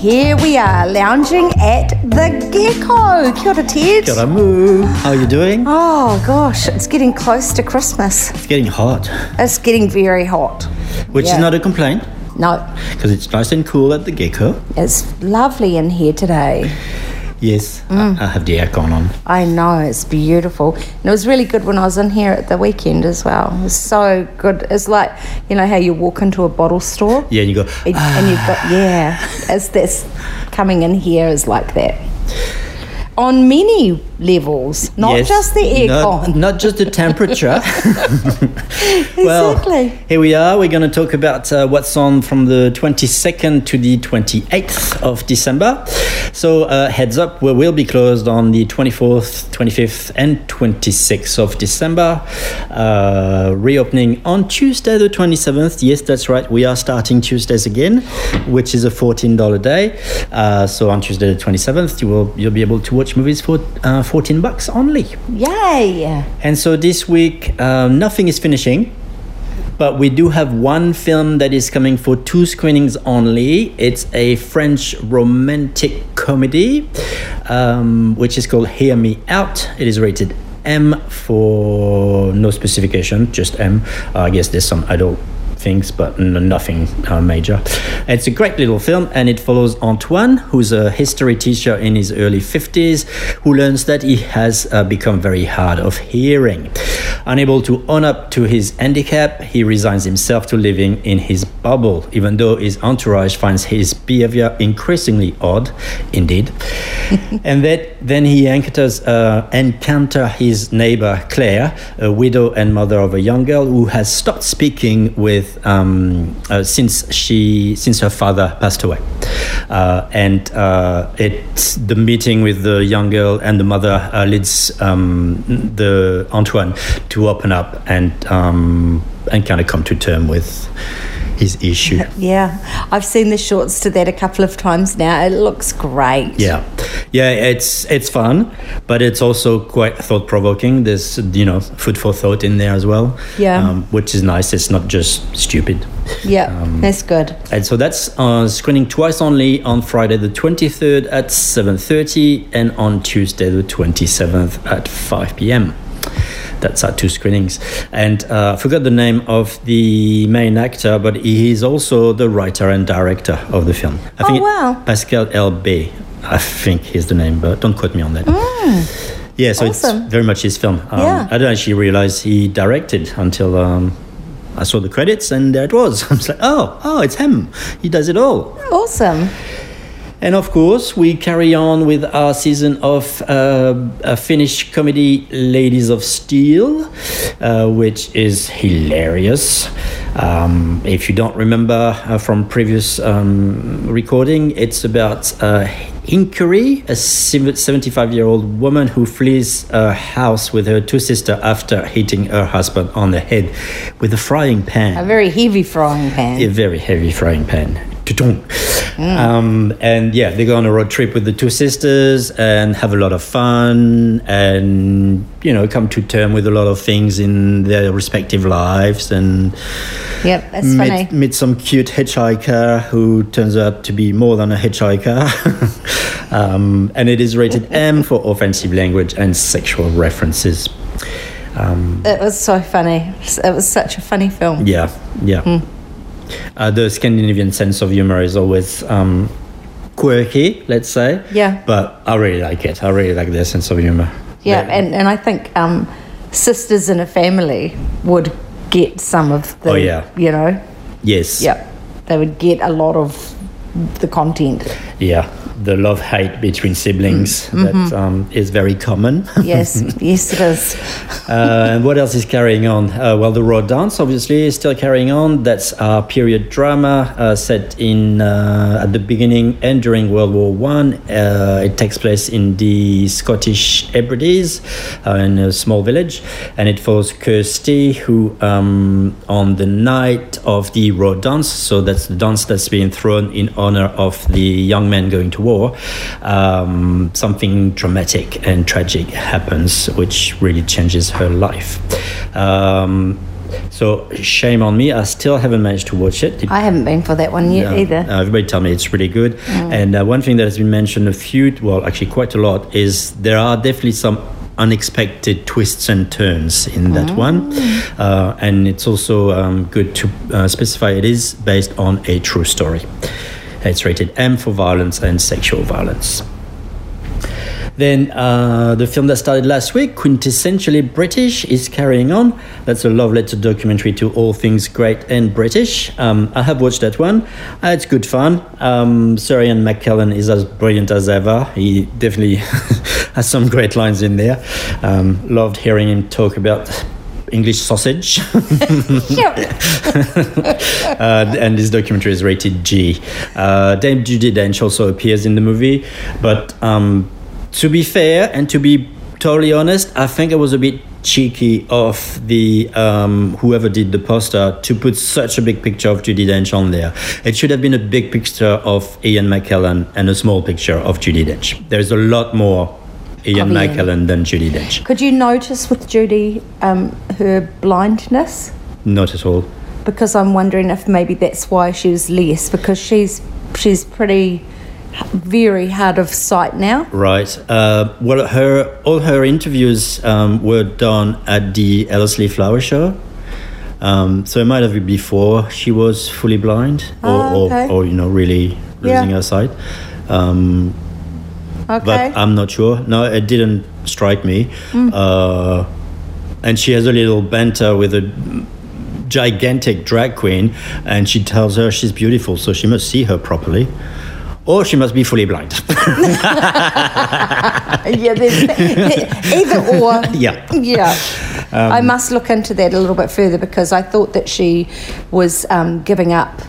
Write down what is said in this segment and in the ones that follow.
Here we are, lounging at the Gecko. Kia ora, Ted. Kia ora moo. How are you doing? Oh gosh, it's getting close to Christmas. It's getting hot, It's getting very hot. which Yeah. is not a complaint No, because it's nice and cool at the gecko. it's lovely in here today. Yes, Mm. I, I have the aircon on. I know, it's beautiful. And it was really good when I was in here at the weekend as well. It was so good. It's like, you know, how you walk into a bottle store Yeah, and you go. and, and you've got, yeah, it's this coming in here is like that. On many levels, not yes, just the not, aircon. not just the temperature. well, Exactly. here we are. We're going to talk about uh, what's on from the 22nd to the 28th of December. So, uh, heads up, we will be closed on the 24th, 25th, and 26th of December. Uh, reopening on Tuesday, the 27th. Yes, that's right. We are starting Tuesdays again, which is a $14 day. Uh, so, on Tuesday, the 27th, you will you'll be able to watch movies for uh, 14 bucks only. Yay! And so this week, uh, nothing is finishing, but we do have one film that is coming for two screenings only. It's a French romantic comedy, um, which is called Hear Me Out. It is rated M for no specification, just M. Uh, I guess there's some adult things, but nothing uh, major. It's a great little film, and it follows Antoine, who's a history teacher in his early 50s, who learns that he has uh, become very hard of hearing. Unable to own up to his handicap, he resigns himself to living in his bubble, even though his entourage finds his behavior increasingly odd, indeed. and that then he encounters, uh, encounter his neighbor Claire, a widow and mother of a young girl who has stopped speaking with um, uh, since she since her father passed away, uh, and uh, it's the meeting with the young girl and the mother uh, leads um, the Antoine to open up and um, and kind of come to term with his issue. Yeah, I've seen the shorts to that a couple of times now. It looks great. Yeah, yeah, it's it's fun, but it's also quite thought provoking. There's you know food for thought in there as well. Yeah. um, which is nice. It's not just stupid. Yeah, Um, that's good. And so that's uh, screening twice only on Friday the 23rd at 7:30 and on Tuesday the 27th at 5 p.m. That's our two screenings. And uh, I forgot the name of the main actor, but he is also the writer and director of the film. I Oh, think it- wow. Pascal Elbé, I think he's the name, but don't quote me on that. Yeah, so Mm. Awesome. it's very much his film. Um, Yeah. I didn't actually realize he directed until um, I saw the credits, and there it was. I was like, oh, oh, it's him. He does it all. Awesome. And of course, we carry on with our season of uh, a Finnish comedy, Ladies of Steel, uh, which is hilarious. Um, if you don't remember uh, from previous um, recording, it's about uh, a 75 year old woman who flees a house with her two sisters after hitting her husband on the head with a frying pan A very heavy frying pan. a very heavy frying pan. Tudum. Um, and yeah, they go on a road trip with the two sisters and have a lot of fun and, you know, come to term with a lot of things in their respective lives and Yep, that's funny. meet, meet some cute hitchhiker who turns out to be more than a hitchhiker. um, and it is rated M for offensive language and sexual references. Um, It was so funny. It was such a funny film. Yeah, yeah. Uh, the Scandinavian sense of humor is always um, quirky, let's say. Yeah. But I really like it. I really like their sense of humor. Yeah, They- and, and I think um, sisters in a family would get some of the, Oh, yeah. you know, yes. yep, they would get a lot of the content. Yeah, the love hate between siblings that um, is very common. Yes, yes, it is. Uh, and what else is carrying on? Uh, well, the road dance obviously is still carrying on. That's a period drama uh, set in uh, at the beginning and during World War One. Uh, it takes place in the Scottish Hebrides uh, in a small village, and it follows Kirsty, who um, on the night of the road dance, so that's the dance that's being thrown in honor of the young men going to war. Um, something dramatic and tragic happens, which really changes her life. Um, so shame on me. I still haven't managed to watch it. I haven't been for that one yet Yeah. either. Everybody tell me it's really good. And uh, one thing that has been mentioned a few, well, actually quite a lot, is there are definitely some unexpected twists and turns in that one. Uh, and it's also um, good to uh, specify it is based on a true story. It's rated M for violence and sexual violence. Then uh, the film that started last week, quintessentially British, is carrying on. That's a love letter documentary to all things great and British. Um, I have watched that one. Uh, it's good fun. Um, Sir Ian McKellen is as brilliant as ever. He definitely has some great lines in there. Um, loved hearing him talk about English sausage. uh, and this documentary is rated G. Uh, Dame Judi Dench also appears in the movie, but um, to be fair and to be totally honest, I think it was a bit cheeky of the um, whoever did the poster to put such a big picture of Judi Dench on there. It should have been a big picture of Ian McKellen and a small picture of Judi Dench. There's a lot more Ian Ian. McKellen than Judi Dench. Could you notice with Judi um, her blindness? Not at all. Because I'm wondering if maybe that's why she was less because she's she's pretty very hard of sight now. Right. Uh, well, her all her interviews um, were done at the Ellerslie Flower Show. Um, so it might have been before she was fully blind, or, Ah, okay. or, or you know, really Yeah. losing her sight. Um, Okay. but I'm not sure. No, it didn't strike me. Hmm. Uh, and she has a little banter with a gigantic drag queen, and she tells her she's beautiful, so she must see her properly. Or she must be fully blind. yeah, there's, either or. Yeah. Yeah. I must look into that a little bit further because I thought that she was um, giving up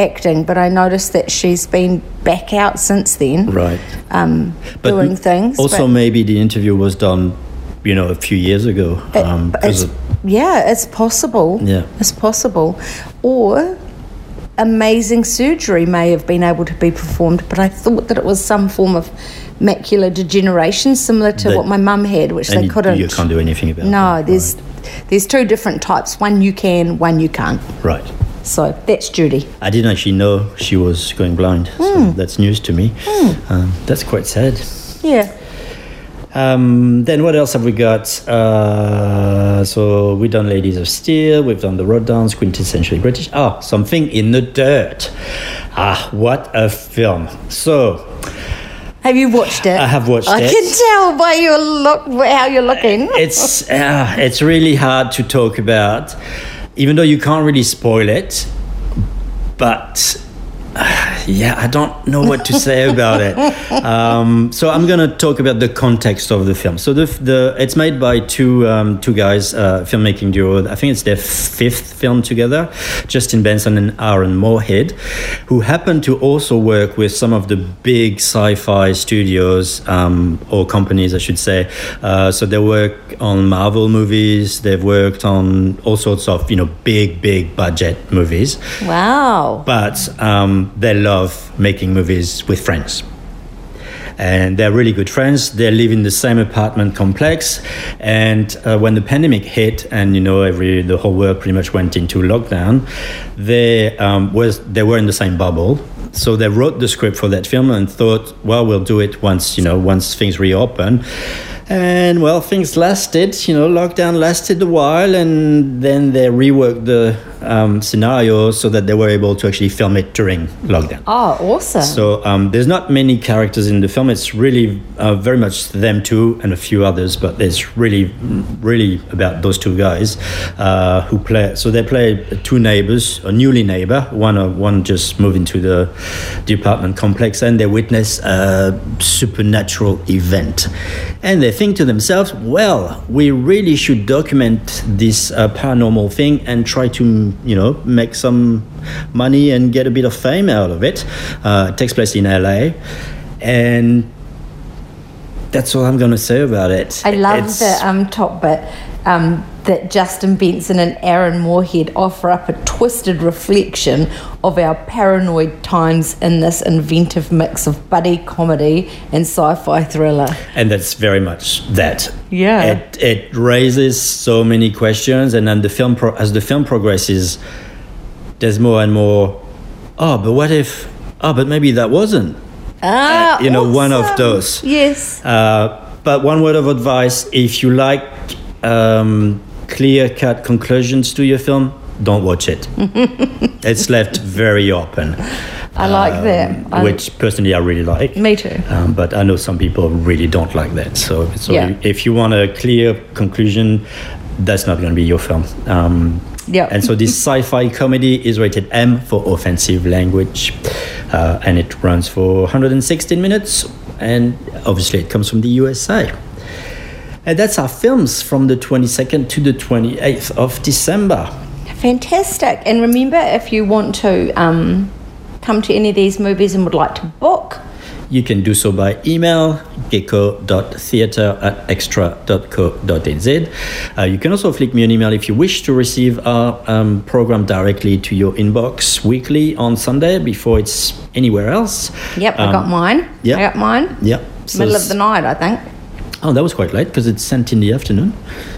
acting, but I noticed that she's been back out since then, right. um, But doing things. Also, maybe the interview was done, you know, a few years ago. it- um, it's, yeah, it's possible. Yeah. It's possible. Or amazing surgery may have been able to be performed, but I thought that it was some form of macular degeneration similar to That- what my mum had, which they couldn't. you can't do anything about No, it. there's there's two different types. One you can, one you can't. Right. So that's Judi. I didn't actually know she was going blind, Hmm. so that's news to me. Um, that's quite sad. Yeah. Um, then what else have we got? Uh, so we've done Ladies of Steel, we've done the Road Dance, quintessentially British. Ah, something in the dirt. Ah, what a film! So Have you watched it? I have watched I it. I can tell by your look how you're looking. it's uh, it's really hard to talk about, even though you can't really spoil it. But yeah, I don't know what to say about it. Um, so I'm gonna talk about the context of the film. So the the it's made by two um, two guys, uh, filmmaking duo. I think it's their fifth film together, Justin Benson and Aaron Moorhead, who happen to also work with some of the big sci-fi studios um, or companies, I should say. Uh, so they work on Marvel movies. They've worked on all sorts of you know big big budget movies Wow. but um, they love making movies with friends. And they're really good friends. They live in the same apartment complex. And uh, when the pandemic hit, and you know, every the whole world pretty much went into lockdown, they um, was they were in the same bubble. So they wrote the script for that film and thought, well, we'll do it once you know once things reopen. And well, things lasted. You know, lockdown lasted a while, and then they reworked the um, scenario so that they were able to actually film it during lockdown. Oh, awesome. So um, there's not many characters in the film. It's really uh, very much them two and a few others, but it's really, really about those two guys uh, who play. So they play two neighbors, a newly neighbor. One uh, one just moved into the, the apartment complex, and they witness a supernatural event, and they think to themselves, "Well, we really should document this uh, paranormal thing and try to, you know, make some money and get a bit of fame out of it." Uh, it takes place in LA, and that's all I'm going to say about it. I love It's- the um, top bit um, that Justin Benson and Aaron Moorhead offer up a twisted reflection of our paranoid times in this inventive mix of buddy comedy and sci-fi thriller. and that's very much that. Yeah. It, it raises so many questions, and then the film pro- as the film progresses, there's more and more. Oh, but what if? Oh, but maybe that wasn't. Ah, you know, one of those. Yes. Uh, but one word of advice: if you like um, clear-cut conclusions to your film, don't watch it. it's left very open. I like that. I- which personally I really like. Me too. Um, but I know some people really don't like that. So, so Yeah. if you want a clear conclusion, that's not going to be your film. Um, Yeah. And so this sci-fi comedy is rated M for offensive language, uh, and it runs for 116 minutes, and obviously it comes from the USA. And that's our films from the 22nd to the 28th of December. Fantastic. And remember, if you want to um, come to any of these movies and would like to book, You can do so by email gecko.theatre at extra.co.nz. Uh, you can also flick me an email if you wish to receive our um, program directly to your inbox weekly on Sunday before it's anywhere else. yep, I got Um, mine. yep. I got mine. Yeah. so Middle of the night, I think. Oh, that was quite late because it's sent in the afternoon.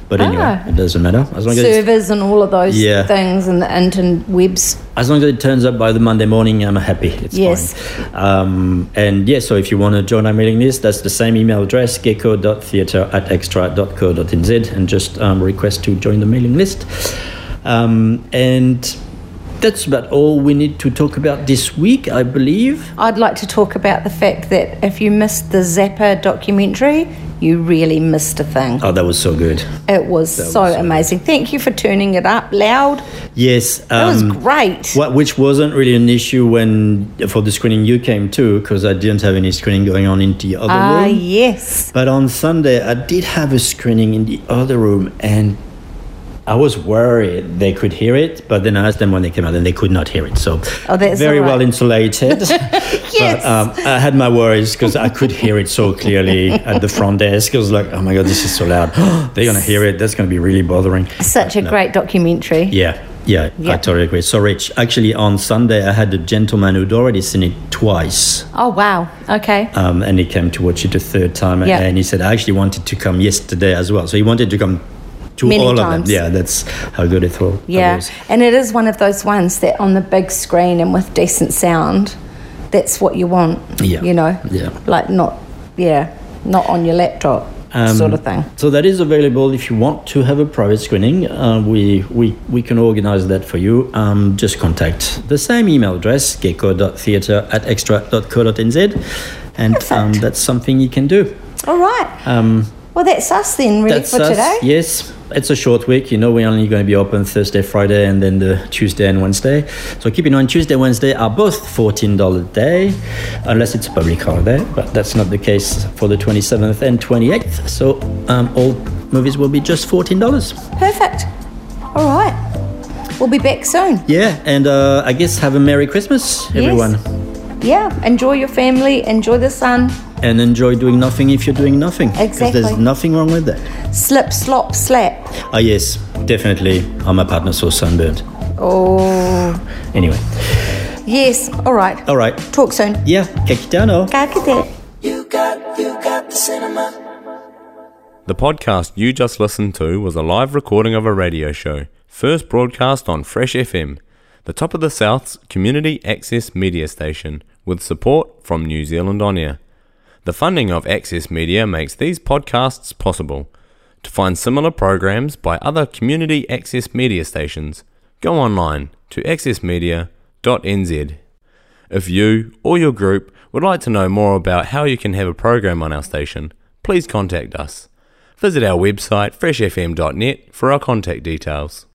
But anyway, Ah. it doesn't matter. As long as, Servers and all of those Yeah. things and the internet interwebs. as long as it turns up by the Monday morning, I'm happy. It's Yes. fine. Um, and yeah, so if you want to join our mailing list, that's the same email address, gecko.theatre at extra.co.nz, and just um, request to join the mailing list. Um, and that's about all we need to talk about this week, I believe. I'd like to talk about the fact that if you missed the Zappa documentary, you really missed a thing. Oh, that was so good. It was so was so amazing. Thank you for turning it up loud. Yes. That was um, great. What, which wasn't really an issue when for the screening you came to, because I didn't have any screening going on in the other Ah, room. yes. But on Sunday, I did have a screening in the other room, and I was worried they could hear it. But then I asked them when they came out, and they could not hear it. So Oh, very right. well insulated. Yes. But um, I had my worries because I could hear it so clearly at the front desk. I was like, "Oh my god, this is so loud! They're gonna hear it. That's gonna be really bothering." Such a great documentary. Yeah, yeah, Yeah. I totally agree. So, Rich, actually, on Sunday, I had a gentleman who'd already seen it twice. Oh, wow. Okay. Um, and he came to watch it a third time. Yeah. And he said, I actually wanted to come yesterday as well. So, he wanted to come to Many all times. of them. Yeah, that's how good it thought. Yeah. was. And it is one of those ones that on the big screen and with decent sound, that's what you want. Yeah. You know? Yeah. Like not, yeah, not on your laptop Um, sort of thing. So that is available if you want to have a private screening. Uh, we, we, we can organize that for you. Um, just contact the same email address, gecko.theatre at extra.co.nz. And um, Perfect. that's something you can do. All right. Um, Well, that's us then, really, That's for us. today. Yes, it's a short week. You know, we're only going to be open Thursday, Friday, and then the Tuesday and Wednesday. So keep in mind, Tuesday, Wednesday are both fourteen dollar day, unless it's a public holiday. But that's not the case for the twenty seventh and twenty eighth. So um, all movies will be just fourteen dollars. Perfect. All right. We'll be back soon. Yeah, and uh, I guess have a Merry Christmas, everyone, Yes. Yeah. Enjoy your family. Enjoy the sun. And enjoy doing nothing if you're doing nothing. Exactly. there's nothing wrong with that. Slip, slop, slap. Ah, yes, definitely. I'm a partner so sunburned. Oh, Anyway, yes. All right. all right. Talk soon. Yeah, Ka kite anō. Kakite. You got, you got the cinema. The podcast you just listened to was a live recording of a radio show, first broadcast on Fresh FM, the top of the South's community access media station, with support from New Zealand On Air. The funding of Access Media makes these podcasts possible. To find similar programs by other community access media stations, go online to accessmedia.nz. If you or your group would like to know more about how you can have a program on our station, please contact us. Visit our website freshfm.net for our contact details.